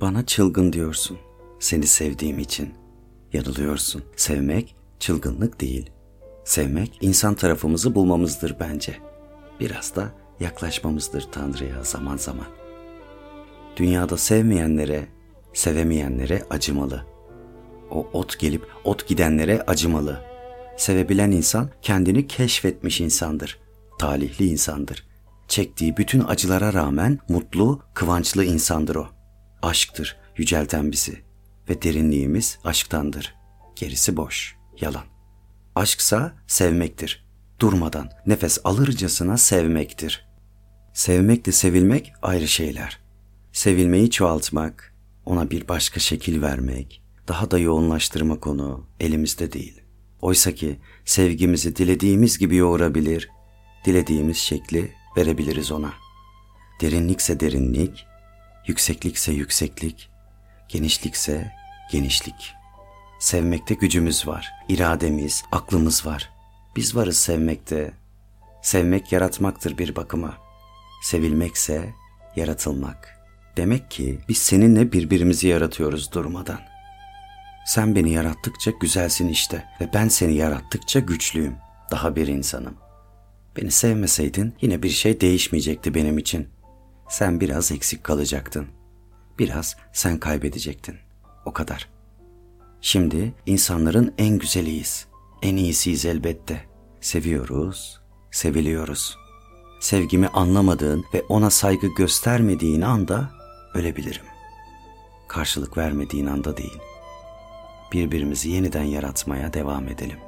Bana çılgın diyorsun. Seni sevdiğim için. Yanılıyorsun. Sevmek çılgınlık değil. Sevmek insan tarafımızı bulmamızdır bence. Biraz da yaklaşmamızdır Tanrı'ya zaman zaman. Dünyada sevmeyenlere, sevemeyenlere acımalı. O ot gelip ot gidenlere acımalı. Sevebilen insan kendini keşfetmiş insandır. Talihli insandır. Çektiği bütün acılara rağmen mutlu, kıvançlı insandır o. Aşktır yücelten bizi ve derinliğimiz aşktandır. Gerisi boş, yalan. Aşksa sevmektir. Durmadan, nefes alırcasına sevmektir. Sevmekle sevilmek ayrı şeyler. Sevilmeyi çoğaltmak, ona bir başka şekil vermek, daha da yoğunlaştırmak onu elimizde değil. Oysa ki sevgimizi dilediğimiz gibi yoğurabilir, dilediğimiz şekli verebiliriz ona. Derinlikse derinlik, yükseklikse yükseklik, genişlikse genişlik. Sevmekte gücümüz var, irademiz, aklımız var. Biz varız sevmekte. Sevmek yaratmaktır bir bakıma. Sevilmekse yaratılmak. Demek ki biz seninle birbirimizi yaratıyoruz durmadan. Sen beni yarattıkça güzelsin işte ve ben seni yarattıkça güçlüyüm. Daha bir insanım. Beni sevmeseydin yine bir şey değişmeyecekti benim için. Sen biraz eksik kalacaktın. Biraz sen kaybedecektin. O kadar. Şimdi insanların en güzeliyiz. En iyisiyiz elbette. Seviyoruz, seviliyoruz. Sevgimi anlamadığın ve ona saygı göstermediğin anda ölebilirim. Karşılık vermediğin anda değil. Birbirimizi yeniden yaratmaya devam edelim.